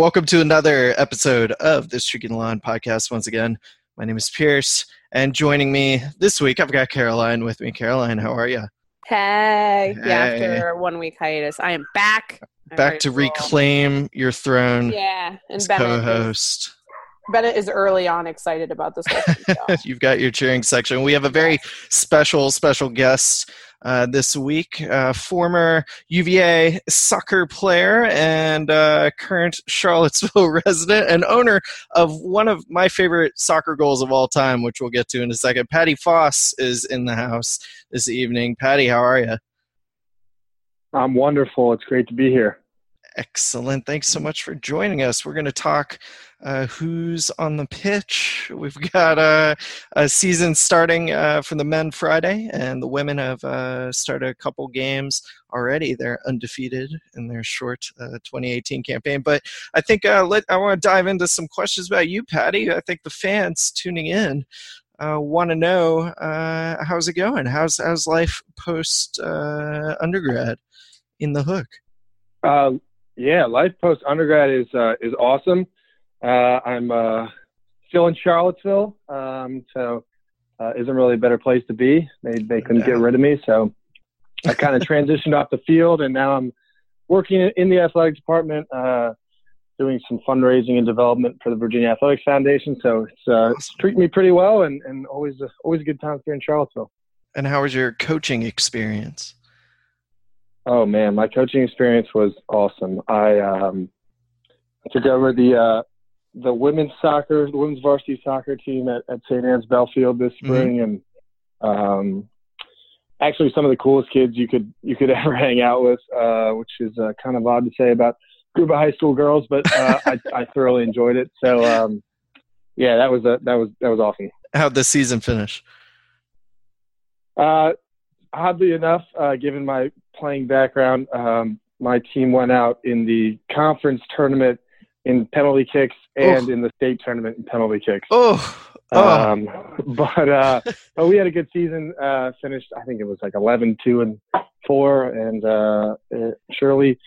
Welcome to another episode of the Streaking Lawn podcast. Once again, my name is Pierce, and joining me this week, I've got Caroline with me. Caroline, how are you? Hey, Hey. yeah, after one week hiatus, I am back. I'm Back to reclaim your throne Yeah, and as Bennett co-host. Bennett is early on excited about this question. So. You've got your cheering section. We have a very special, special guest uh, this week. Uh, former UVA soccer player and uh, current Charlottesville resident and owner of one of my favorite soccer goals of all time, which we'll get to in a second. Patty Foss is in the house this evening. Patty, how are you? I'm wonderful. It's great to be here. Excellent. Thanks so much for joining us. We're going to talk uh, Hoos on the pitch. We've got uh, a season starting uh, for the men Friday, and the women have uh, started a couple games already. They're undefeated in their short uh, 2018 campaign. But I think uh, let, I want to dive into some questions about you, Patty. I think the fans tuning in uh, want to know uh, how's it going? How's how's life post uh, undergrad in the hook? Yeah, life post undergrad is uh, is awesome. Uh, I'm uh, still in Charlottesville, um, so uh, isn't really a better place to be. They they couldn't get rid of me, so I kind of transitioned off the field, and now I'm working in the athletic department, uh, doing some fundraising and development for the Virginia Athletics Foundation. So it's uh, Awesome. treating me pretty well, and and always a, always a good time here in Charlottesville. And how was your coaching experience? Oh man, my coaching experience was awesome. I um, took over the uh, the women's soccer, the women's varsity soccer team at, at St. Anne's Belfield this Mhm. spring, and um, actually some of the coolest kids you could you could ever hang out with, uh, which is uh, kind of odd to say about a group of high school girls, but uh, I, I thoroughly enjoyed it. So um, yeah, that was a, that was that was awesome. How'd the season finish? Oddly enough, uh, given my playing background, um, my team went out in the conference tournament in penalty kicks and Oof. in the state tournament in penalty kicks. Oh, Um, but uh, but we had a good season. Uh, finished, I think it was like 11, 2, and four, and uh, it, Shirley.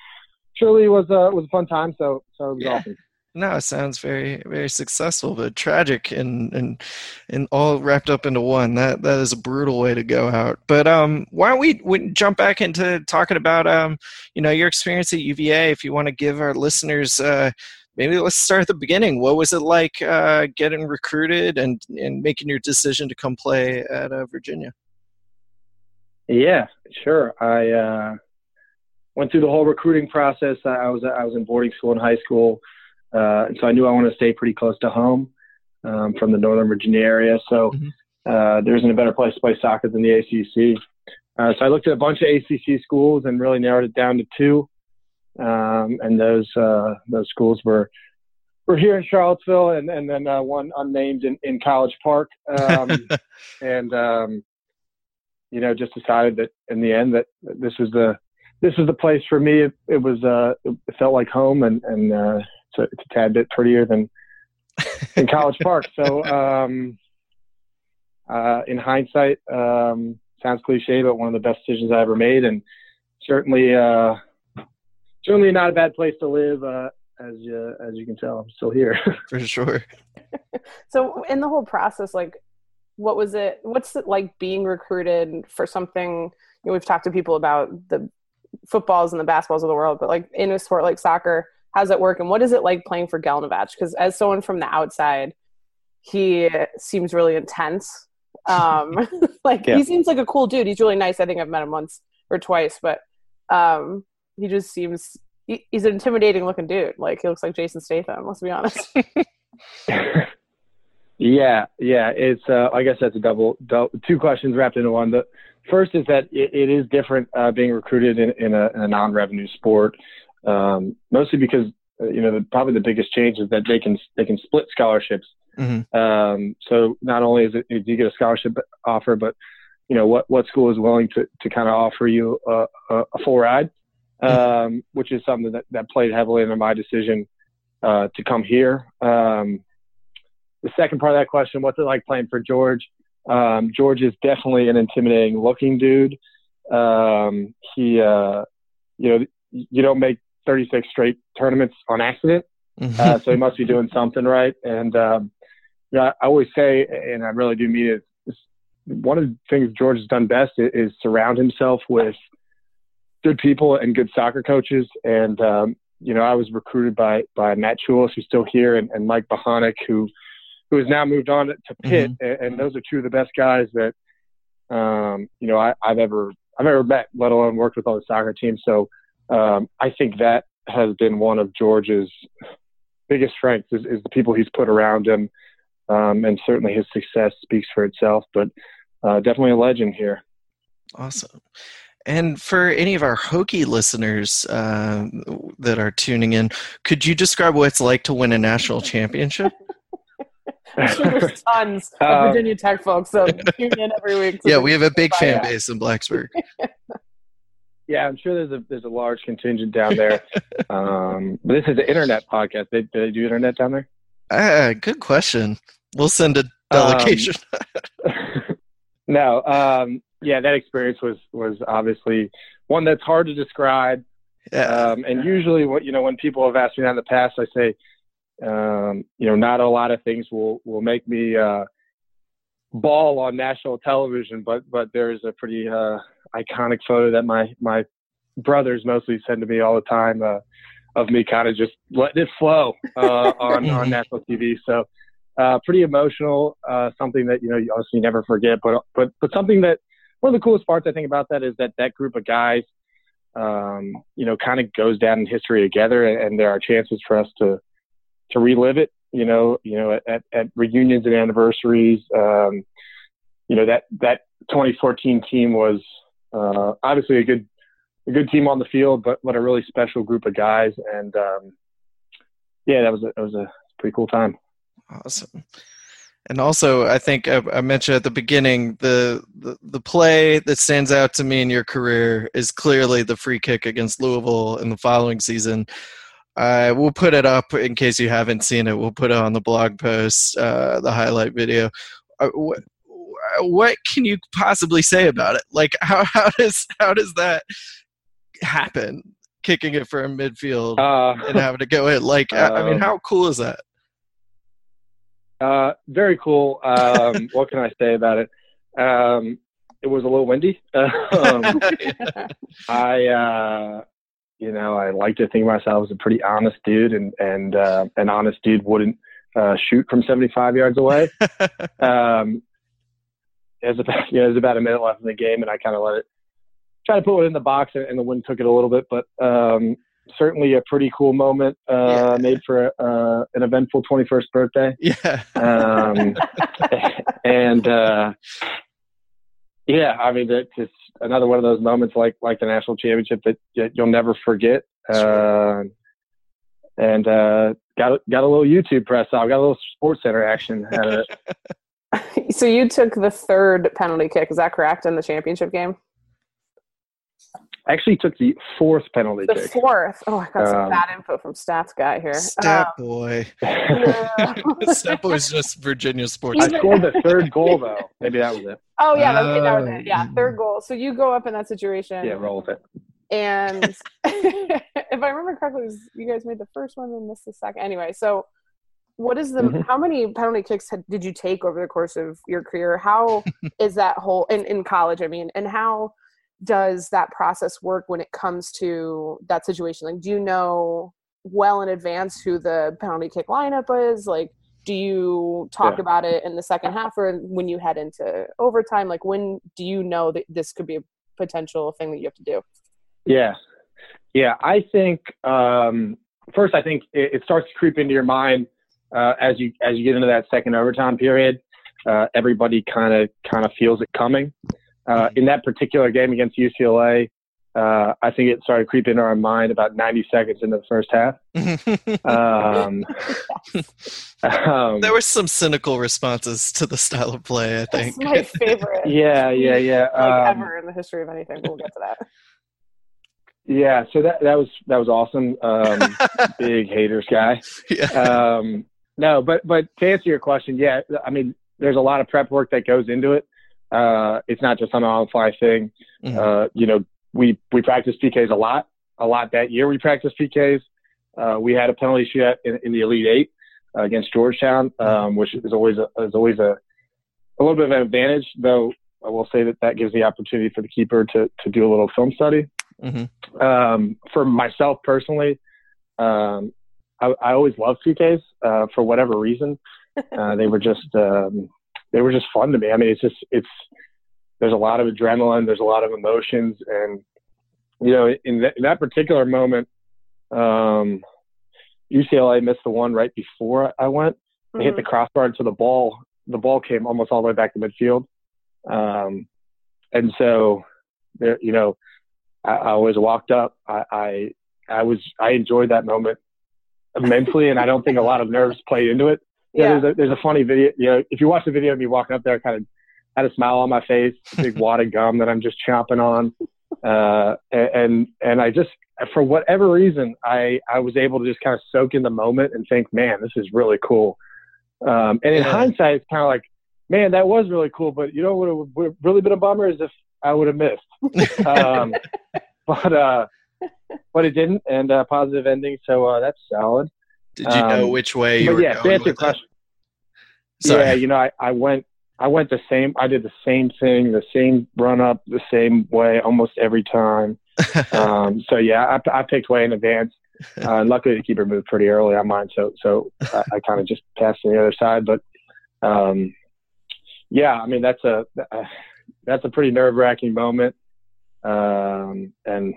Shirley was uh, was a fun time, so so it was Yeah. awesome. No, it sounds very, very successful, but tragic and and and all wrapped up into one. That that is a brutal way to go out. But um, why don't we, we jump back into talking about um, you know, your experience at UVA? If you want to give our listeners uh. Maybe let's start at the beginning. What was it like uh, getting recruited and, and making your decision to come play at uh, Virginia? Yeah, sure. I uh, went through the whole recruiting process. I I was I was in boarding school in high school, uh, so I knew I wanted to stay pretty close to home um, from the Northern Virginia area. So Mhm. uh, there isn't a better place to play soccer than the ACC. Uh, so I looked at a bunch of ACC schools and really narrowed it down to two, um, and those uh, those schools were were here in Charlottesville, and and then uh, one unnamed in, in College Park. Um, and um, you know just decided that in the end that this was the this was the place for me. It, it was uh, it felt like home, and and uh, a, it's a tad bit prettier than in College Park. So um, uh, in hindsight, um, sounds cliche, but one of the best decisions I ever made, and certainly uh, certainly not a bad place to live. Uh, as you, as you can tell, I'm still here. For sure. so, in the whole process, like, what was it? What's it like being recruited for something? You know, we've talked to people about the footballs and the basketballs of the world, but like in a sport like soccer, how's it work? And what is it like playing for Gelnovich? Because as someone from the outside, he seems really intense. Um, like Yeah. he seems like a cool dude. He's really nice. I think I've met him once or twice, but um, he just seems he, he's an intimidating looking dude. Like he looks like Jason Statham. Let's be honest. yeah, yeah. It's uh, I guess that's a double, double two questions wrapped into one. The first is that it, it is different uh, being recruited in, in, a, in a non-revenue sport, um, mostly because uh, you know the, probably the biggest change is that they can they can split scholarships. Mhm. Um, so not only is it do you get a scholarship offer, but you know what what school is willing to to kind of offer you a, a, a full ride, um, which is something that that played heavily into my decision uh, to come here. Um, the second part of that question, what's it like playing for George? Um, George is definitely an intimidating looking dude. Um, he, uh, you know, you don't make 36 straight tournaments on accident. Mm-hmm. Uh, so he must be doing something right. And um, yeah, I always say, and I really do mean it. One of the things George has done best is, is surround himself with good people and good soccer coaches. And um, you know, I was recruited by by Matt Chulis, who's still here, and, and Mike Bohonic, who who has now moved on to Pitt. Mm-hmm. And, and, those are two of the best guys that um, you know I, I've ever I've ever met, let alone worked with on the soccer team. So um, I think that has been one of George's biggest strengths is, is the people he's put around him, um, and certainly his success speaks for itself. But uh, definitely a legend here. Awesome. And for any of our Hokie listeners uh, that are tuning in, could you describe what it's like to win a national championship? I'm sure there's tons of um, Virginia Tech folks so tune in every week. yeah, we have a big fan base in Blacksburg. yeah, I'm sure there's a there's a large contingent down there. um, but this is an internet podcast. They, do they do internet down there? Uh, good question. We'll send a delegation. Um, no, um, yeah, that experience was was obviously one that's hard to describe. Yeah. Um, and usually, what you know, when people have asked me that in the past, I say, um, you know, not a lot of things will will make me uh, bawl on national television, but but there is a pretty uh, iconic photo that my my brothers mostly send to me all the time uh, of me kind of just letting it flow uh, on on national TV. So uh, pretty emotional, uh, something that you know you obviously never forget, but but but something that one of the coolest parts I think about that is that that group of guys, um, you know, kind of goes down in history together, and, and there are chances for us to to relive it. You know, you know, at, at reunions and anniversaries. Um, you know that that 2014 team was uh, obviously a good a good team on the field, but but a really special group of guys, and um, yeah, that was a, that was a pretty cool time. Awesome. And also, I think I, I mentioned at the beginning the, the, the play that stands out to me in your career is clearly the free kick against Louisville in the following season. I will put it up in case you haven't seen it. We'll put it on the blog post, uh, the highlight video. Uh, what, what can you possibly say about it? Like, how, how does how does that happen? Kicking it from midfield uh, and having to go in. Like, I mean, um, how cool is that? Uh, very cool. Um, what can I say about it? Um, it was a little windy. um, I, uh, you know, I like to think of myself as a pretty honest dude, and and uh, an honest dude wouldn't uh, shoot from 75 yards away. um, was about you know, was about a minute left in the game, and I kind of let it try to put it in the box, and, the wind took it a little bit. But um, certainly a pretty cool moment uh, yeah. made for uh, an eventful 21st birthday. Yeah. Um, and uh, yeah, I mean, it's just another one of those moments like like the national championship that you'll never forget. Uh, and uh, got got a little YouTube press off, got a little Sports Center action out of it. so you took the third penalty kick, is that correct, in the championship game? I actually took the fourth penalty the kick. fourth. Oh, I got some um, bad info from Stats Guy here. Stat um, boy. Yeah. Stat boy is just Virginia sports. I scored the third goal though. Maybe that was it. Oh yeah, that, that was it. Yeah, third goal. So you go up in that situation. Yeah, roll with it. And if I remember correctly, was, you guys made the first one and missed the second. Anyway, so what is the mm-hmm. how many penalty kicks had, did you take over the course of your career? How is that whole in, in college? I mean, and how does that process work when it comes to that situation? Like, do you know well in advance who the penalty kick lineup is? Like, do you talk yeah. about it in the second half or when you head into overtime? Like, when do you know that this could be a potential thing that you have to do? Yeah. Yeah. I think, um, first, I think it, it starts to creep into your mind uh, as you as you get into that second overtime period. Uh, everybody kind of kind of feels it coming. Uh, in that particular game against UCLA, uh, I think it started creeping into our mind about 90 seconds into the first half. um, um, there were some cynical responses to the style of play. I think my favorite. yeah, yeah, yeah. Like um, ever in the history of anything. We'll get to that. Yeah, so that that was that was awesome. Um, big haters guy. Yeah. No, but but to answer your question, yeah, I mean, there's a lot of prep work that goes into it. Uh, it's not just an on fly thing. Mm-hmm. Uh, you know, we we practice PKs a lot, a lot that year. We practice PKs. Uh, we had a penalty shootout in, in the Elite Eight uh, against Georgetown, um, which is always a, is always a a little bit of an advantage. Though I will say that that gives the opportunity for the keeper to to do a little film study. Mm-hmm. Um, for myself personally, um, I, I always loved PKs uh, for whatever reason. Uh, they were just um, they were just fun to me. I mean, it's just it's there's a lot of adrenaline, there's a lot of emotions, and you know, in that, in that particular moment, um, UCLA missed the one right before I went. They mm-hmm. hit the mm-hmm. crossbar so the ball. The ball came almost all the way back to midfield, um, and so there, you know, I, I always walked up. I, I I was I enjoyed that moment immensely, and I don't think a lot of nerves played into it. Yeah, yeah. there's a there's a funny video. You know, if you watch the video of me walking up there, I kind of had a smile on my face, a big wad of gum that I'm just chomping on, uh, and and I just for whatever reason I I was able to just kind of soak in the moment and think, man, this is really cool. Um, and in yeah. hindsight, it's kind of like, man, that was really cool. But you know what would have really been a bummer is if I would have missed. um, but uh, but it didn't, and uh, positive ending, so uh, that's solid. Did you know um, which way you were yeah, going? Yeah, question. Yeah, you know, I, I went I went the same. I did the same thing, the same run up, the same way almost every time. um, so yeah, I, I picked way in advance. Uh, luckily, the keeper moved pretty early on mine, so so I, I kind of just passed to the other side. But um, yeah, I mean that's a that's a pretty nerve wracking moment, um, and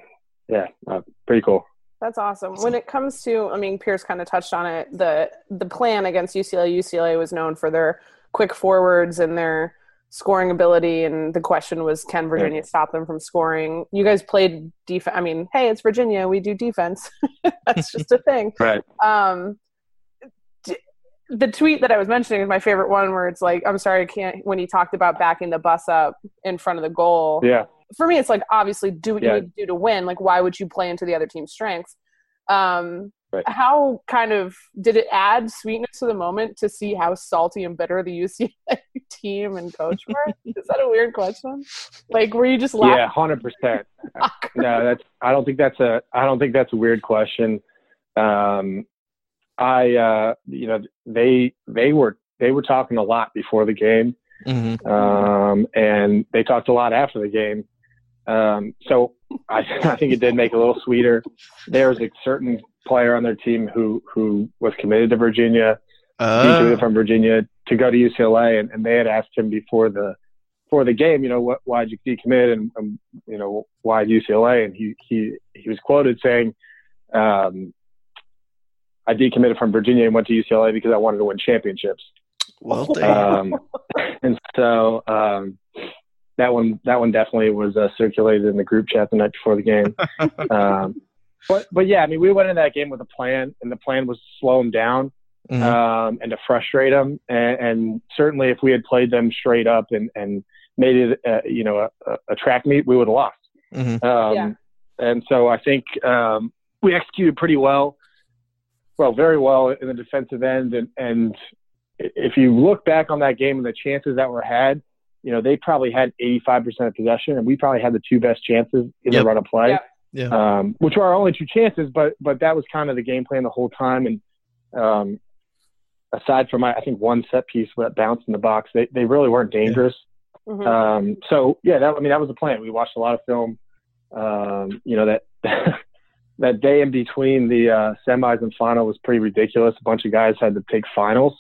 yeah, uh, pretty cool. That's awesome. When it comes to, I mean, Pierce kind of touched on it. The the plan against UCLA, UCLA was known for their quick forwards and their scoring ability. And the question was, can Virginia stop them from scoring? You guys played defense. I mean, hey, it's Virginia. We do defense. That's just a thing. Right. Um, the tweet that I was mentioning is my favorite one, where it's like, "I'm sorry, I can't." When he talked about backing the bus up in front of the goal, yeah. For me, it's like obviously do what yeah. you need to do to win. Like, why would you play into the other team's strengths? Um, Right. How kind of did it add sweetness to the moment to see how salty and bitter the UCLA team and coach were? Is that a weird question? Like, were you just laughing? Yeah, hundred percent. No, that's. I don't think that's a. I don't think that's a weird question. Um, I, uh, you know, they they were they were talking a lot before the game, mm-hmm. um, and they talked a lot after the game. Um, so I, I think it did make it a little sweeter. There was a certain player on their team who who was committed to Virginia, uh. from Virginia to go to UCLA, and, and they had asked him before the before the game, you know, what why did you decommit, and um, you know why UCLA, and he he he was quoted saying. Um, I decommitted from Virginia and went to UCLA because I wanted to win championships. Well, um, and so um, that one that one definitely was uh, circulated in the group chat the night before the game. um, but but yeah, I mean, we went in that game with a plan, and the plan was to slow them down mm-hmm. um, and to frustrate them. And, and, certainly, if we had played them straight up and and made it, uh, you know, a, a, track meet, we would have lost. Mm-hmm. Um, yeah. And so I think um, we executed pretty well, well, very well in the defensive end. And, and if you look back on that game and the chances that were had, you know, they probably had 85% of possession, and we probably had the two best chances in yep. the run of play. Yep yeah. um, which were our only two chances. But but that was kind of the game plan the whole time. And um, aside from I think one set piece that bounced in the box, they they really weren't dangerous. Yeah. Mm-hmm. Um, so yeah, that I mean that was the plan. We watched a lot of film. Um, you know that. that day in between the uh, semis and final was pretty ridiculous. A bunch of guys had to take finals.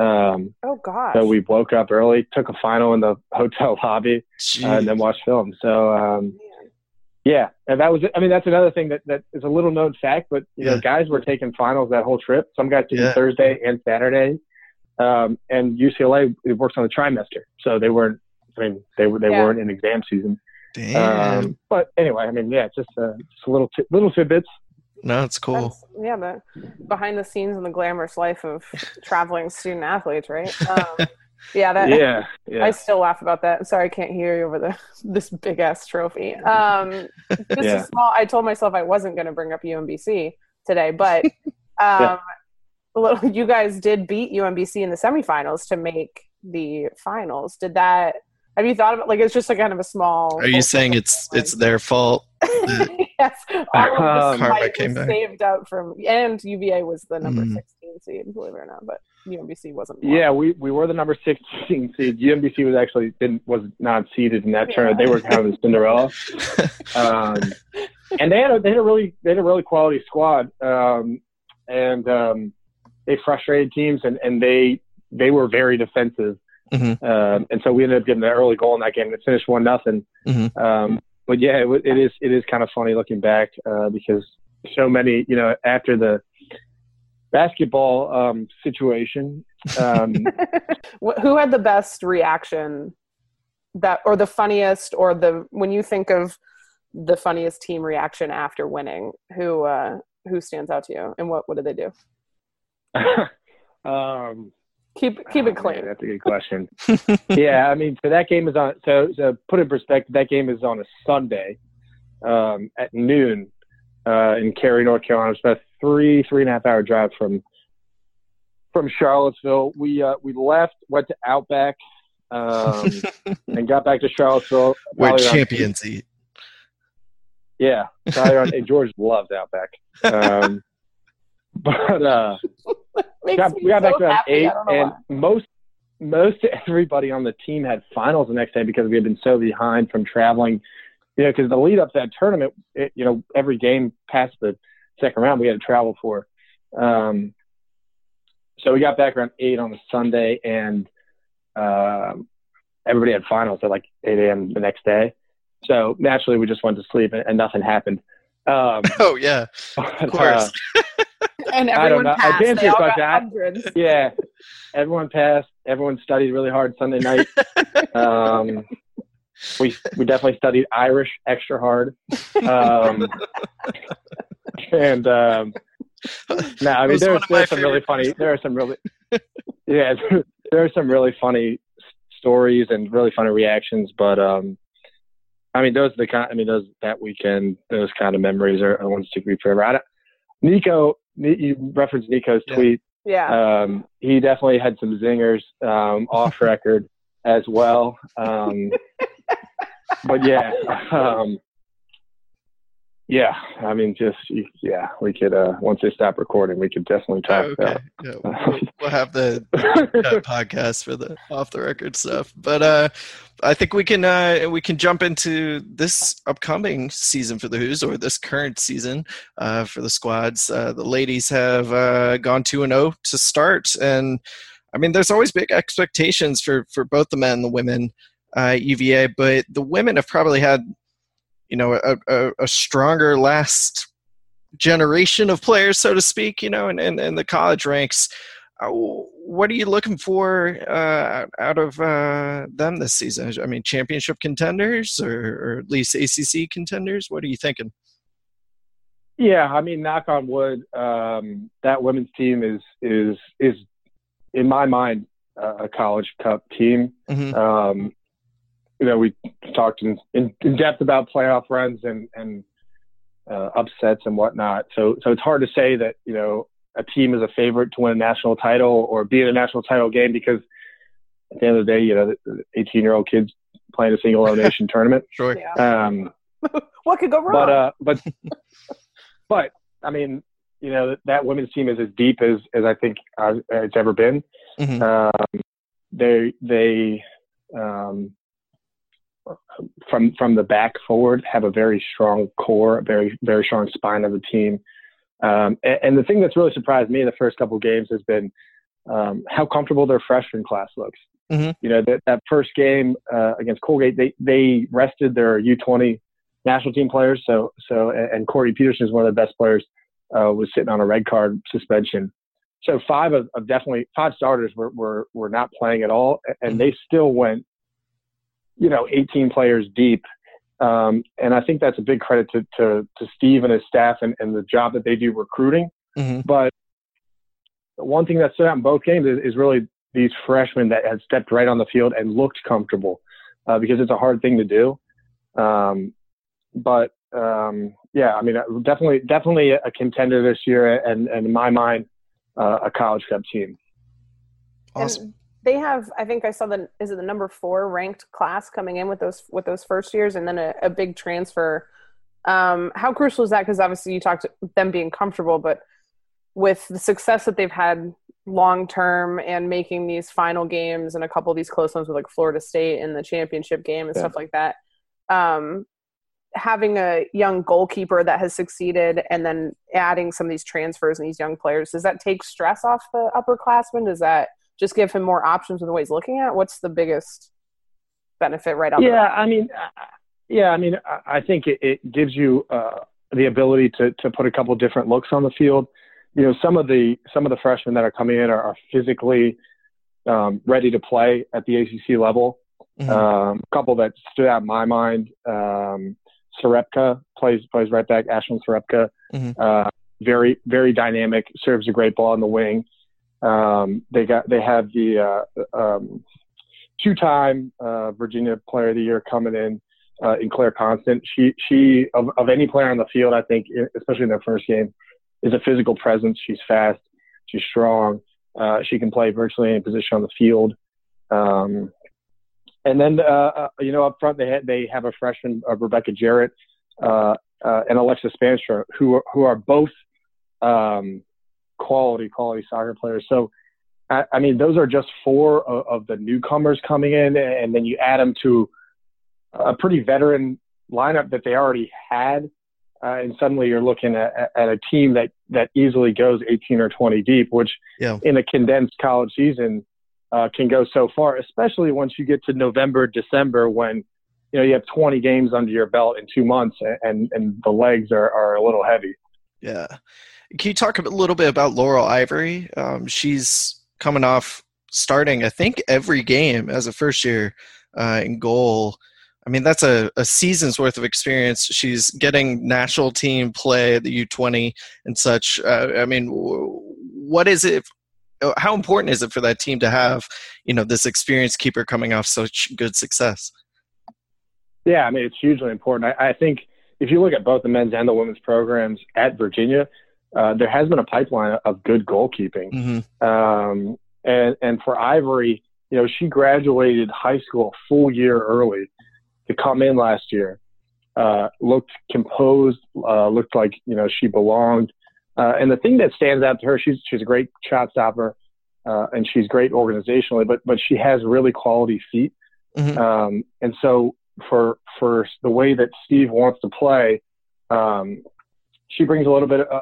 Um, oh God! So we woke up early, took a final in the hotel lobby, uh, and then watched film. So um, yeah, and that was. I mean, that's another thing that that is a little known fact. But you yeah. know, guys were taking finals that whole trip. Some guys taking yeah. Thursday and Saturday, um, and UCLA it works on the trimester, so they weren't. I mean, they were they yeah. weren't in exam season. Damn. Um, but anyway, I mean, yeah, just uh, just a little t- little tidbits. No, it's cool. That's, yeah, the behind the scenes and the glamorous life of traveling student athletes, right? Um, yeah, that. Yeah, yeah. I still laugh about that. Sorry, I can't hear you over the this big ass trophy. Um, this yeah. is small. I told myself I wasn't going to bring up UMBC today, but um, yeah. you guys did beat UMBC in the semifinals to make the finals. Did that Have you thought about like it's just a kind of a small? Are you saying it's it's their fault? yes, all of Um, the Karma came was back. saved up from, and UVA was the number Mhm. 16 seed, believe it or not, but UMBC wasn't. one. Yeah, we, we were the number 16 seed. UMBC was actually didn't was not seeded in that tournament. They were kind of the Cinderella. um, and they had a they had a really they had a really quality squad, um, and um, they frustrated teams, and, and they they were very defensive, Mhm. um, and so we ended up getting an early goal in that game. It finished one nothing. Mhm. Um, but yeah, it, it is it is kind of funny looking back uh, because so many you know after the basketball um, situation. Um, Who had the best reaction that, or the funniest, or the when you think of the funniest team reaction after winning? Who uh, who stands out to you, and what what did they do? um, Keep keep it Oh, clean. man, that's a good question. yeah, I mean, so that game is on. So, so put in perspective, that game is on a Sunday um, at noon uh, in Cary, North Carolina. It's about three three and a half hour drive from from Charlottesville. We uh, we left, went to Outback, um, and got back to Charlottesville. Where probably around- champions eat. Yeah, probably around, and George loves Outback. Um, but uh, Makes got, we got so back to around happy, eight, I don't know and why. most most everybody on the team had finals the next day because we had been so behind from traveling. You know, because the lead up to that tournament, it, you know, every game past the second round we had to travel for. Um, so we got back around eight on the Sunday, and um, everybody had finals at like 8 a.m. the next day. So naturally, we just went to sleep, and, and nothing happened. Um, Oh yeah, but, of course. uh, and I don't everyone know. I passed. can't They do all got that. hundreds. yeah, everyone passed. Everyone studied really hard Sunday night. Um, we we definitely studied Irish extra hard. Um, and um, no, I It mean was one there's of there's some really favorite funny. There are some really yeah, there are some really funny stories and really funny reactions. But um, I mean those are the kind. I mean those that weekend those kind of memories are, are the ones to stick with me forever. I don't, Nico, Ni- you referenced Nico's Yeah. tweet Yeah. um, he definitely had some zingers um, off record as well. Um, but yeah, um, yeah. I mean, just yeah, we could uh, once they stop recording, we could definitely Oh, talk okay. about. Yeah, we'll, we'll have the podcast for the off the record stuff. But uh, I think we can uh, we can jump into this upcoming season for the Hoos or this current season uh, for the squads. Uh, the ladies have uh, gone two and zero to start, and I mean, there's always big expectations for for both the men and the women uh, UVA, but the women have probably had you know a, a, a stronger last generation of players, so to speak, you know, in, in, in the college ranks. Uh, what are you looking for uh, out of uh, them this season? I mean, championship contenders or, or at least ACC contenders? What are you thinking? Yeah, I mean, knock on wood, um, that women's team is is is in my mind a college cup team. Mhm. Um, you know, we talked in, in, in depth about playoff runs and and uh, upsets and whatnot. So so it's hard to say that you know a team is a favorite to win a national title or be in a national title game because at the end of the day, you know, 18 year old kids playing a single elimination tournament. Sure. Yeah. Um, What could go wrong? but uh, but but I mean, you know, that, that women's team is as deep as as I think uh, it's ever been. Mhm. Um, they they um, from from the back forward have a very strong core, a very very strong spine of the team. Um, and, and the thing that's really surprised me in the first couple of games has been um, how comfortable their freshman class looks. Mhm. You know that that first game uh, against Colgate, they they rested their U20 national team players. So so and, and Corey Peterson is one of the best players. Uh, was sitting on a red card suspension. So five of, of definitely five starters were, were were not playing at all, and they still went, you know, 18 players deep. Um, and I think that's a big credit to to, to Steve and his staff and, and the job that they do recruiting. Mhm. But one thing that stood out in both games is, is really these freshmen that had stepped right on the field and looked comfortable, uh, because it's a hard thing to do. Um, but um, yeah, I mean, uh, definitely, definitely a contender this year, and, and in my mind, uh, a college cup team. Awesome. They have i think i saw the is it the number four ranked class coming in with those with those first years and then a, a big transfer? Um, how crucial is that? Because obviously you talked them being comfortable but with the success that they've had long term and making these final games and a couple of these close ones with like florida state in the championship game and yeah. stuff like that um, having a young goalkeeper that has succeeded and then adding some of these transfers and these young players does that take stress off the upperclassmen? Does that just give him more options with the way he's looking at? What's the biggest benefit right out? Yeah, I mean, yeah, I mean, I think it, it gives you uh, the ability to to put a couple different looks on the field. You know, some of the some of the freshmen that are coming in are, are physically um, ready to play at the ACC level. Mm-hmm. Um, a couple that stood out in my mind. Um, Sarepka plays plays right back. Ashton Sarepka, mm-hmm. uh, very very dynamic, serves a great ball in the wing. Um, they got they have the uh, um, two-time uh, Virginia Player of the Year coming in uh, in Claire Constant. She she of, of any player on the field, I think, especially in their first game, is a physical presence. She's fast. She's strong. Uh, she can play virtually any position on the field. Um, and then uh, uh, you know up front they they have a freshman uh, Rebecca Jarrett uh, uh, and Alexa Spaanstra who are, who are both um, quality, quality soccer players. So, I, I mean, those are just four of, of, the newcomers coming in, and then you add them to a pretty veteran lineup that they already had, uh, and suddenly you're looking at, at, a team that that easily goes 18 or 20 deep, which yeah. in a condensed college season uh, can go so far, especially once you get to November, December, when you know you have 20 games under your belt in two months, and and the legs are, are a little heavy. Yeah. Can you talk a little bit about Laurel Ivory? Um, she's coming off starting, I think, every game as a first year uh, in goal. I mean, that's a, a season's worth of experience. She's getting national team play, at the U20 and such. Uh, I mean, what is it? Uh, how important is it for that team to have, you know, this experienced keeper coming off such good success? Yeah, I mean, it's hugely important. I, I think if you look at both the men's and the women's programs at Virginia, uh, there has been a pipeline of good goalkeeping. Mm-hmm. Um, and, and for Ivory, you know, she graduated high school a full year early to come in last year. Uh, looked composed, uh, looked like, you know, she belonged. Uh, and the thing that stands out to her, she's, she's a great shot stopper, uh, and she's great organizationally, but, but she has really quality feet. Mm-hmm. Um, and so for for the way that Steve wants to play, um, she brings a little bit uh,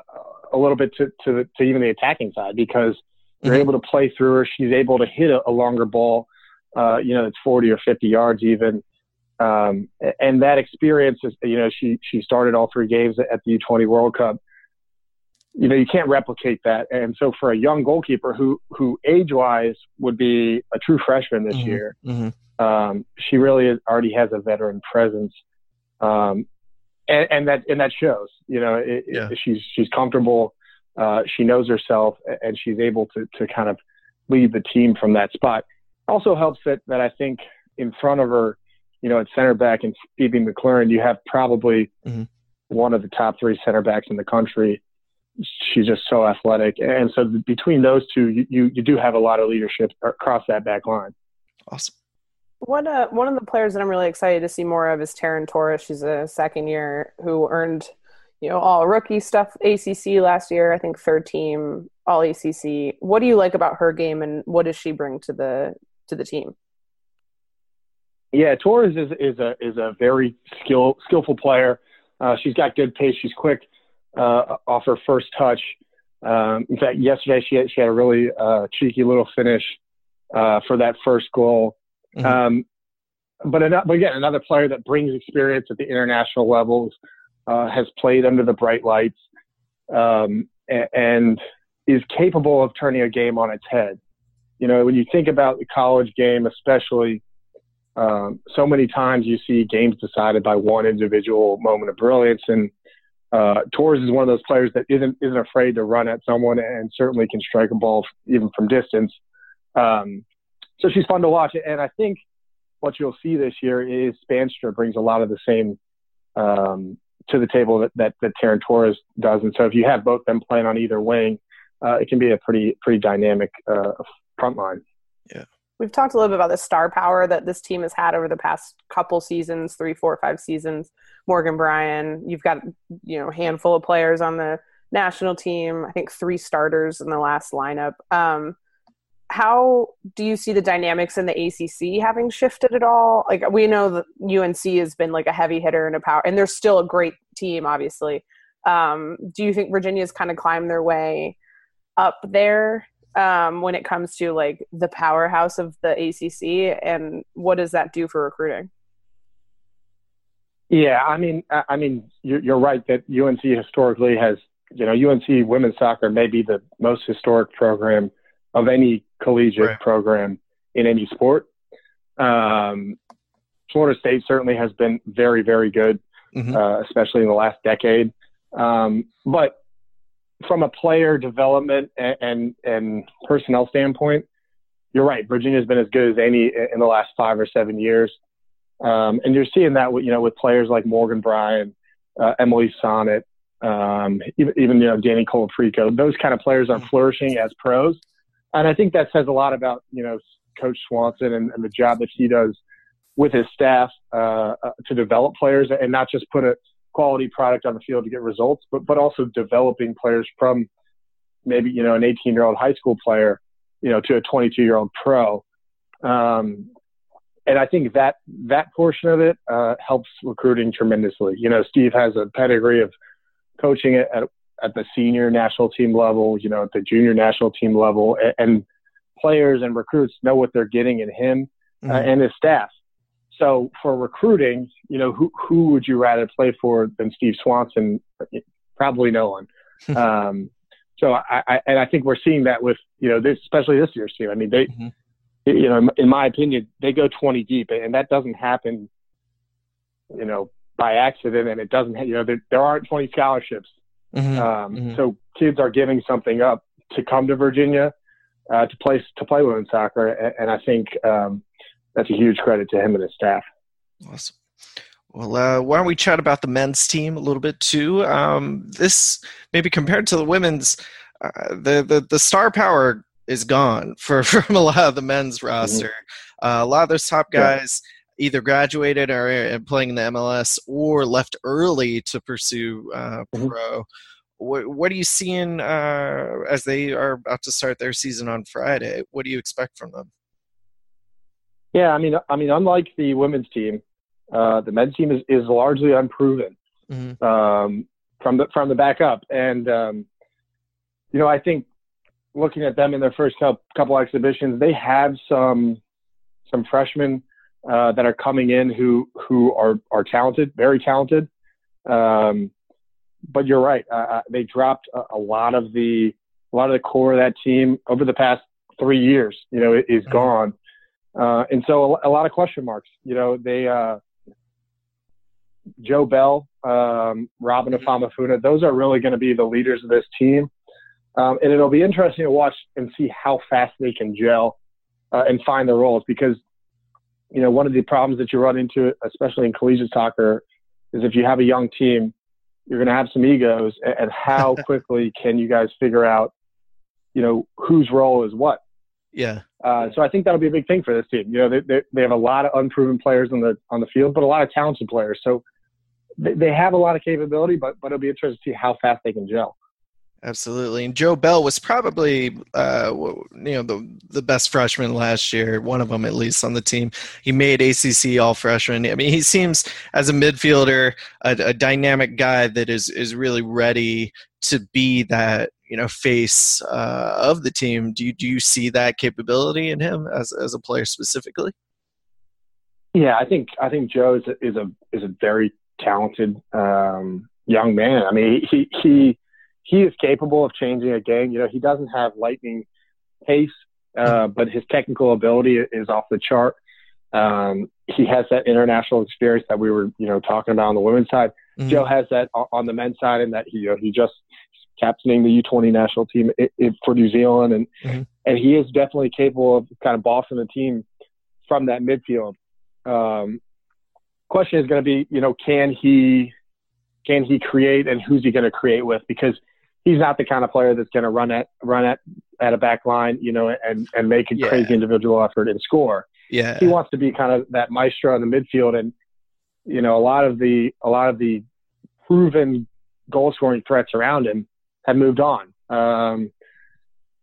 a little bit to, to to even the attacking side because you're mm-hmm. able to play through her. She's able to hit a, a longer ball, uh, you know, it's 40 or 50 yards even. Um, and that experience is, you know, she she started all three games at the U20 World Cup. You know, you can't replicate that. And so for a young goalkeeper who who age wise would be a true freshman this mm-hmm. year. Mm-hmm um, she really is, already has a veteran presence, um, and, and, that and that shows. You know, it, yeah. it, she's she's comfortable. Uh, she knows herself, and she's able to to kind of lead the team from that spot. Also helps that that I think in front of her, you know, at center back and Phoebe McClernon, you have probably mm-hmm. one of the top three center backs in the country. She's just so athletic, and so between those two, you, you, you do have a lot of leadership across that back line. Awesome. One uh, one of the players that I'm really excited to see more of is Taryn Torres. She's a second year who earned, you know, all rookie stuff ACC last year. I think third team all ACC. What do you like about her game, and what does she bring to the to the team? Yeah, Torres is is a is a very skill skillful player. Uh, she's got good pace. She's quick uh, off her first touch. Um, in fact, yesterday she had, she had a really uh, cheeky little finish uh, for that first goal. Mm-hmm. Um, but, but again, another player that brings experience at the international levels, uh, has played under the bright lights, um, and, and is capable of turning a game on its head. You know, when you think about the college game, especially, um, so many times you see games decided by one individual moment of brilliance, and uh, Torres is one of those players that isn't isn't afraid to run at someone and certainly can strike a ball even from distance. Um, so she's fun to watch. And I think what you'll see this year is Spaanstra brings a lot of the same um, to the table that, that, that Taryn Torres does. And so if you have both them playing on either wing, uh, it can be a pretty pretty dynamic uh, front line. Yeah. we've talked a little bit about the star power that this team has had over the past couple seasons, three, four, five seasons. Morgan Brian, you've got you know a handful of players on the national team. I think three starters in the last lineup. Um, how do you see the dynamics in the ACC having shifted at all? Like we know that UNC has been like a heavy hitter and a power, and they're still a great team, obviously. Um, do you think Virginia's kind of climbed their way up there um, when it comes to like the powerhouse of the ACC, and what does that do for recruiting? Yeah, I mean, I mean, you're right that UNC historically has, you know, UNC women's soccer may be the most historic program of any collegiate right. program in any sport. Um, Florida State certainly has been very, very good, mm-hmm. uh, especially in the last decade. Um, but from a player development and, and, and personnel standpoint, you're right. Virginia's been as good as any in the last five or seven years, um, and you're seeing that with you know with players like Morgan Brian, uh, Emily Sonnett, um, even, even you know Dani Colaprico. Those kind of players are mm-hmm. flourishing as pros, and I think that says a lot about you know Coach Swanson and, and the job that he does with his staff uh, uh, to develop players and not just put a quality product on the field to get results, but but also developing players from maybe you know an 18 year old high school player, you know, to a 22 year old pro. Um, and I think that that portion of it uh, helps recruiting tremendously. You know, Steve has a pedigree of coaching at, at, at the senior national team level, you know, at the junior national team level, and, and players and recruits know what they're getting in him uh, mm-hmm. uh, and his staff. So for recruiting, you know, who who would you rather play for than Steve Swanson? Probably no one. um, so I, I, and I think we're seeing that with you know this, especially this year's team. I mean, they, mm-hmm. you know, in my opinion, they go 20 deep, and that doesn't happen, you know, by accident, and it doesn't, you know, there, there aren't 20 scholarships. Mm-hmm. Um, mm-hmm. So kids are giving something up to come to Virginia uh, to play to play women's soccer, and, and I think um, that's a huge credit to him and his staff. Awesome. Well, uh, why don't we chat about the men's team a little bit too? Um, this maybe compared to the women's, uh, the, the the star power is gone for from a lot of the men's mm-hmm. roster. Mm-hmm. Uh, a lot of those top guys yeah. Either graduated or playing in the MLS or left early to pursue uh, mm-hmm. pro. What, what, are you seeing uh, as they are about to start their season on Friday? What do you expect from them? Yeah, I mean, I mean, unlike the women's team, uh, the men's team is, is largely unproven mm-hmm. um, from the from the back up, and um, you know, I think looking at them in their first couple, couple exhibitions, they have some some freshmen uh, that are coming in who who are are talented, very talented. Um, but you're right; uh, uh they dropped a, a, lot of the a lot of the core of that team over the past three years. You know, is mm-hmm. gone. Uh, and so a, a, lot of question marks. You know, they uh, Joe Bell, um, Robin mm-hmm. Afamefuna, those are really going to be the leaders of this team. Um, and it'll be interesting to watch and see how fast they can gel uh, and find their roles because, you know, one of the problems that you run into, especially in collegiate soccer, is if you have a young team, you're going to have some egos. And, how quickly can you guys figure out, you know, whose role is what? Yeah. Uh, so I think that'll be a big thing for this team. You know, they, they, they have a lot of unproven players on the on the field, but a lot of talented players. So they, they have a lot of capability, but but it'll be interesting to see how fast they can gel. Absolutely, and Joe Bell was probably uh, you know the the best freshman last year, one of them at least on the team. He made ACC All Freshman. I mean, he seems as a midfielder a, a dynamic guy that is is really ready to be that you know face uh, of the team. Do you do you see that capability in him as as a player specifically? Yeah, I think I think Joe is a is a, is a very talented um, young man. I mean, he he he is capable of changing a game. You know, he doesn't have lightning pace, uh, but his technical ability is off the chart. Um, he has that international experience that we were, you know, talking about on the women's side. Mm-hmm. Joe has that on the men's side, and that he you know, he just captaining the U20 national team for New Zealand, and mm-hmm. and he is definitely capable of kind of bossing the team from that midfield. Um, question is going to be, you know, can he can he create, and who's he going to create with? Because he's not the kind of player that's going to run at run at at a back line, you know, and and make a Yeah. crazy individual effort and score. Yeah. He wants to be kind of that maestro in the midfield, and you know, a lot of the a lot of the proven goal scoring threats around him have moved on. Um,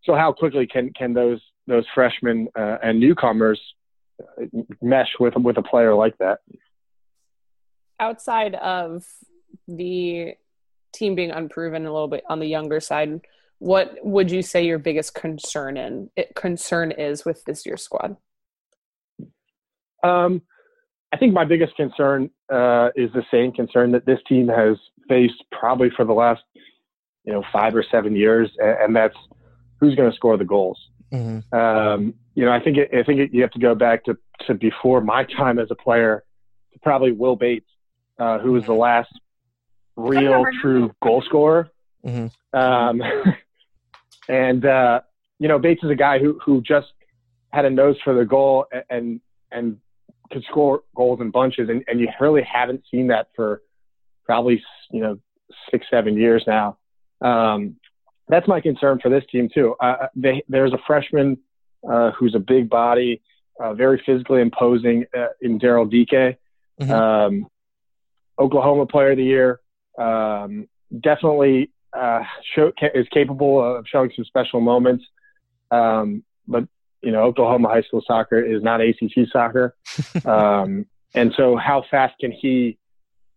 so how quickly can can those those freshmen uh, and newcomers uh, mesh with with a player like that? outside of the team being unproven a little bit on the younger side, what would you say your biggest concern in it, concern is with this year's squad? Um, I think my biggest concern uh, is the same concern that this team has faced probably for the last, you know, five or seven years, and, and that's who's going to score the goals. hmm Um, you know, I think it, I think it, you have to go back to, to before my time as a player, to probably Will Bates, uh, who was the last real true goal scorer. Mhm. Um, and uh, you know, Bates is a guy who who just had a nose for the goal and and, and could score goals in bunches, and, and you really haven't seen that for probably you know six seven years now. Um, that's my concern for this team too. Uh, they, there's a freshman uh, who's a big body, uh, very physically imposing uh, in Daryl Dike, Mhm. um, Oklahoma Player of the Year. Um, definitely uh, show, is capable of showing some special moments. Um, but you know, Oklahoma high school soccer is not ACC soccer, um, and so how fast can he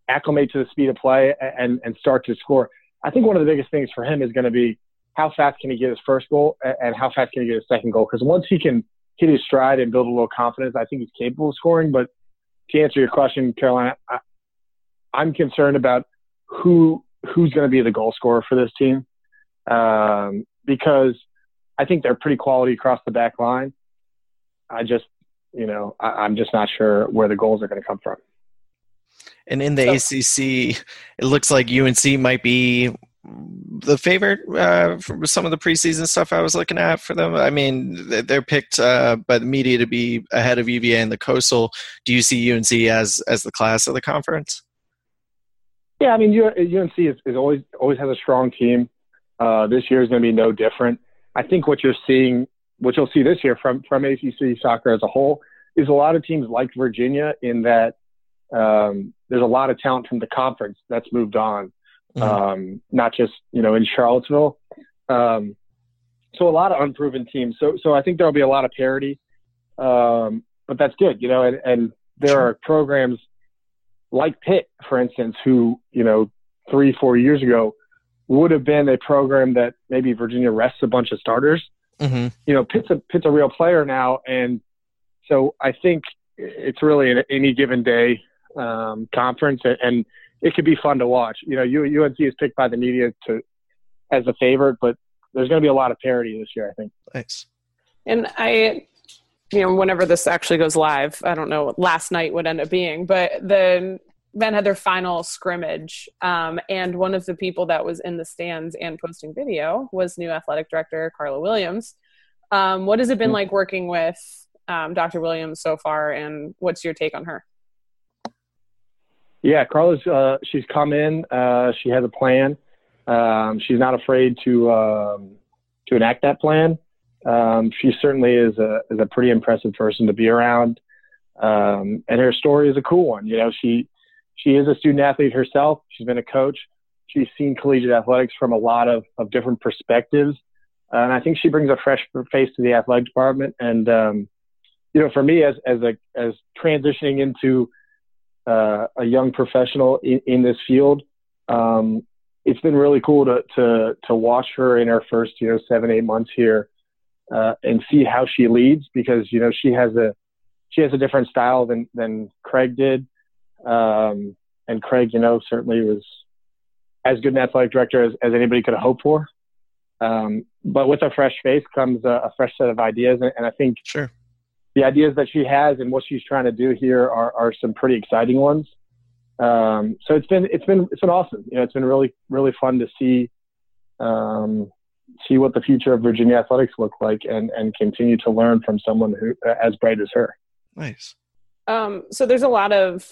acclimate to the speed of play and and start to score? I think one of the biggest things for him is going to be how fast can he get his first goal and how fast can he get his second goal? Because once he can hit his stride and build a little confidence, I think he's capable of scoring. But to answer your question, Carolina, I, I'm concerned about who who's going to be the goal scorer for this team um, because I think they're pretty quality across the back line. I just, you know, I, I'm just not sure where the goals are going to come from. And in the ACC, it looks like UNC might be the favorite uh, for some of the preseason stuff I was looking at for them. I mean, they- they're picked uh, by the media to be ahead of UVA and the Coastal. Do you see UNC as as the class of the conference? Yeah, I mean, UNC is, is always always has a strong team. Uh, this year is going to be no different. I think what you're seeing, what you'll see this year from from ACC soccer as a whole, is a lot of teams like Virginia in that um, there's a lot of talent from the conference that's moved on, Mhm. um, not just you know in Charlottesville. Um, so a lot of unproven teams. So so I think there'll be a lot of parity, um, but that's good, you know. And, and there are programs like Pitt, for instance, who you know three four years ago would have been a program that maybe Virginia rests a bunch of starters. Mhm. You know, Pitt's a Pitt's a real player now, and so I think it's really an any given day um, conference, and- and it could be fun to watch. You know, UNC is picked by the media to as a favorite, but there's going to be a lot of parity this year. I think. Thanks. And I, you know, whenever this actually goes live, I don't know what last night would end up being, but the men had their final scrimmage. Um, and one of the people that was in the stands and posting video was new athletic director Carla Williams. Um, what has it been Mhm. like working with um, Dr. Williams so far, and what's your take on her? Yeah, Carla's uh, she's come in. Uh, she has a plan. Um, she's not afraid to um, to enact that plan. Um, she certainly is a is a pretty impressive person to be around, um, and her story is a cool one. You know, she she is a student athlete herself. She's been a coach. She's seen collegiate athletics from a lot of, of different perspectives, and I think she brings a fresh face to the athletic department. And um, you know, for me, as as a as transitioning into uh, a young professional in, in this field. Um, it's been really cool to, to, to watch her in her first, you know, seven, eight months here, uh, and see how she leads because, you know, she has a, she has a different style than, than Craig did. Um, and Craig, you know, certainly was as good an athletic director as, as anybody could have hoped for. Um, but with a fresh face comes a, a fresh set of ideas. And, and I think Sure. the ideas that she has and what she's trying to do here are, are some pretty exciting ones. Um, so it's been it's been it's been awesome. You know, it's been really really fun to see um, see what the future of Virginia athletics look like and and continue to learn from someone who as bright as her. Nice. Um, so there's a lot of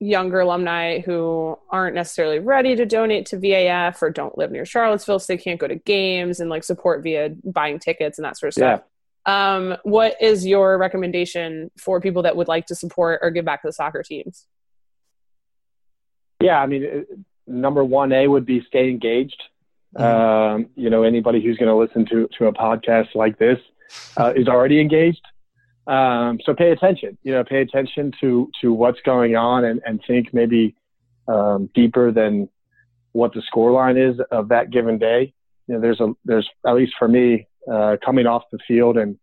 younger alumni who aren't necessarily ready to donate to VAF or don't live near Charlottesville, so they can't go to games and like support via buying tickets and that sort of stuff. Yeah. Um, what is your recommendation for people that would like to support or give back to the soccer teams? Yeah, I mean, number one A would be stay engaged. Mm-hmm. Um, you know, anybody who's going to listen to to a podcast like this uh, is already engaged. Um, so pay attention, you know, pay attention to, to what's going on and, and think maybe um, deeper than what the score line is of that given day. You know, there's a, there's, at least for me, uh, coming off the field and,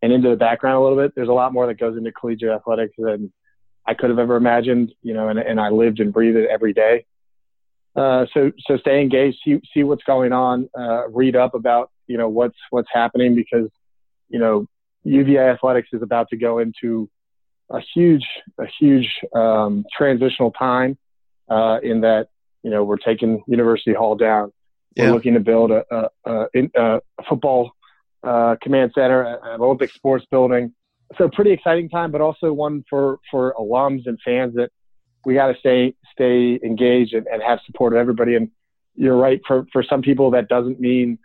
and into the background a little bit, there's a lot more that goes into collegiate athletics than I could have ever imagined, you know, and, and I lived and breathed it every day. Uh, so, so stay engaged, see, see what's going on, uh, read up about, you know, what's, what's happening because, you know, UVA athletics is about to go into a huge, a huge um, transitional time uh, in that you know we're taking University Hall down. We're looking to build a, a, a, a football uh, command center, an Olympic sports building. So pretty exciting time, but also one for for alums and fans that we got to stay stay engaged and, and, have support of everybody. And you're right for for some people that doesn't mean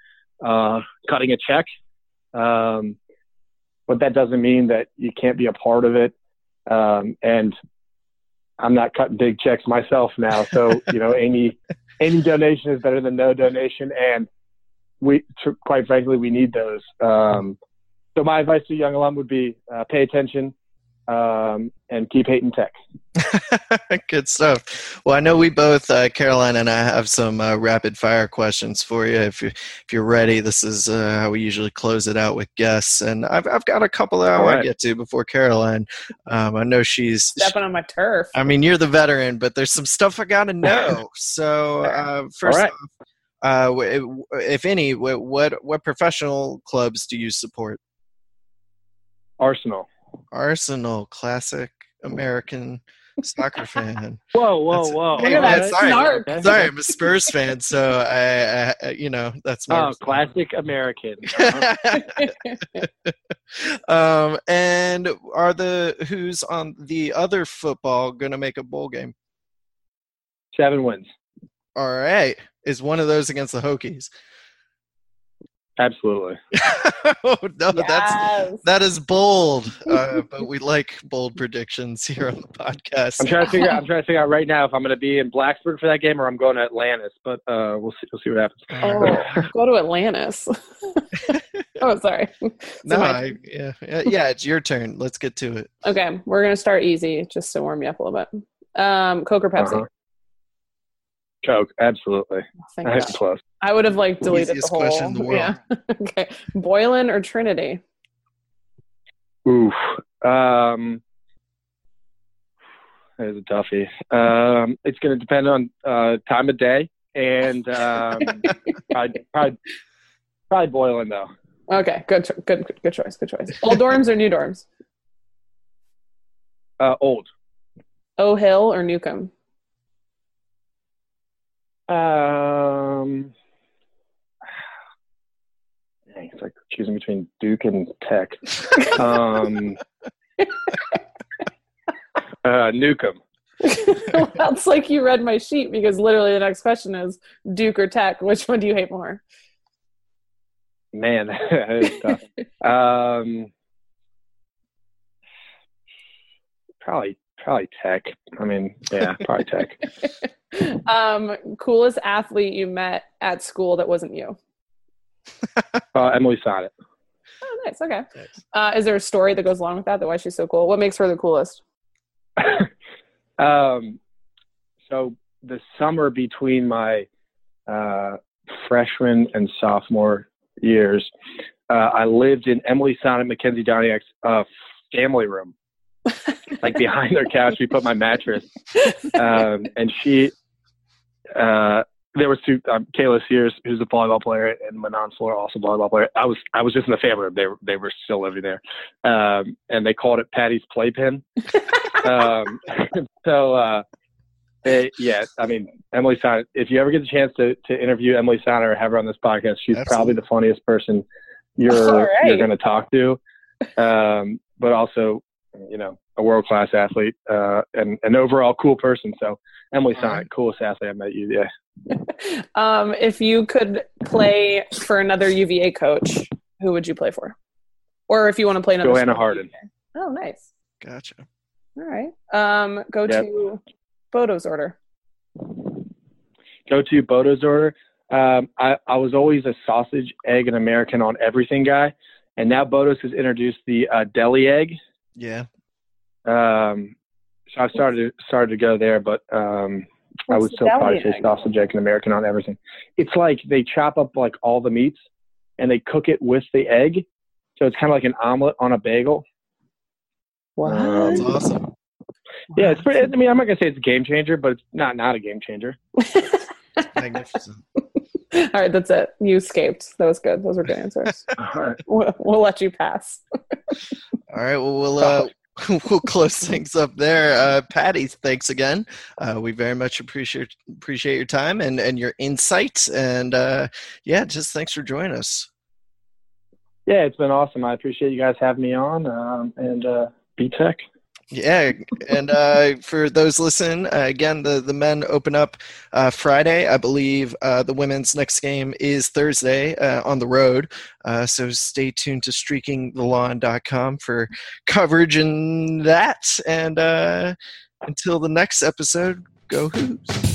uh, cutting a check. Um, but that doesn't mean that you can't be a part of it. Um, and I'm not cutting big checks myself now, so you know any any donation is better than no donation, and we quite frankly we need those. Um, so my advice to young alum would be uh, pay attention, um, and keep hating tech. Good stuff. Well, I know we both, uh, Caroline and I, have some uh, rapid fire questions for you. If you if you're ready, this is uh, how we usually close it out with guests, and I've I've got a couple that I want to get to before Caroline. Um, I know she's stepping on my turf. I mean, you're the veteran, but there's some stuff I got to know. so uh, first off. Uh, if any, what what professional clubs do you support? Arsenal. Arsenal, classic American soccer fan. Whoa, whoa, that's, whoa! Hey, man, sorry, sorry, I'm a Spurs fan, so I, I you know, that's my. Oh, classic American. um, and are the Hoos on the other football going to make a bowl game? Seven wins. All right, is one of those against the Hokies? Absolutely. oh, no, yes. that's that is bold, uh, but we like bold predictions here on the podcast. I'm trying to figure. out. I'm trying to figure out right now if I'm going to be in Blacksburg for that game or I'm going to Atlantis. But uh, we'll see. We'll see what happens. Oh, go to Atlantis. oh, sorry. So no, I, yeah, yeah. It's your turn. Let's get to it. Okay, we're going to start easy, just to warm you up a little bit. Um, Coke or Pepsi? Uh-huh. Coke, absolutely. That's close. I would have like deleted the whole. Question in the world. Yeah. okay. Boylan or Trinity? Oof. Um, that is a toughie. Um, it's going to depend on uh, time of day and um, probably, probably, probably Boylan though. Okay, good, good, good choice. Good choice. Old dorms or new dorms? Uh, old. O Hill or Newcomb? Um, it's like choosing between Duke and Tech. um, uh, Newcomb. well, that's like you read my sheet because literally the next question is Duke or Tech. Which one do you hate more? Man, that is tough. um, probably probably Tech. I mean, yeah, probably Tech. um, coolest athlete you met at school that wasn't you? uh, Emily Sonnett. Oh, nice. Okay. Nice. Uh, is there a story that goes along with that? That why she's so cool? What makes her the coolest? um, so the summer between my uh, freshman and sophomore years, uh, I lived in Emily Sonnett, Makenzy Doniak's uh, family room like behind their couch. We put my mattress, um, and she, uh, there was two. Um, Kayla Sears, who's a volleyball player, and Manon Flora, also a volleyball player. I was I was just in the family room. They were they were still living there, um, and they called it Patty's playpen. um, so. Uh, it, yeah, I mean Emily Sonnett. If you ever get the chance to, to interview Emily Sonnett or have her on this podcast, she's Absolutely. probably the funniest person you're right. you're going to talk to. Um, but also you know, a world class athlete uh, and an overall cool person. So Emily Sonnett, coolest athlete I met you. Yeah. um, if you could play for another UVA coach, who would you play for? Or if you want to play another Joanna Harden. Oh, nice. Gotcha. All right. Um, go yep. to Bodo's order. Go to Bodo's order. Um, I, I was always a sausage, egg, and American on everything guy, and now Bodo's has introduced the uh, deli egg. Yeah. Um, so I started started to go there, but um, I would still probably say sausage, egg, and American on everything. It's like they chop up like all the meats and they cook it with the egg, so it's kind of like an omelet on a bagel. Wow, um, that's awesome. Yeah, it's pretty. I mean, I'm not gonna say it's a game changer, but it's not not a game changer. Magnificent. All right, that's it. You escaped. That was good. Those were good answers. All right. We'll, we'll let you pass. All right. Well, we'll uh, we'll close things up there. Uh, Patty, thanks again. Uh, we very much appreciate appreciate your time and and your insights. And uh, yeah, just thanks for joining us. Yeah, it's been awesome. I appreciate you guys having me on. Um, and uh, be tech. Yeah, and uh, for those listening, uh, again, the, the men open up uh, Friday. I believe uh, the women's next game is Thursday uh, on the road. Uh, so stay tuned to streakingthelawn.com for coverage and that. And until the next episode, go Hoos.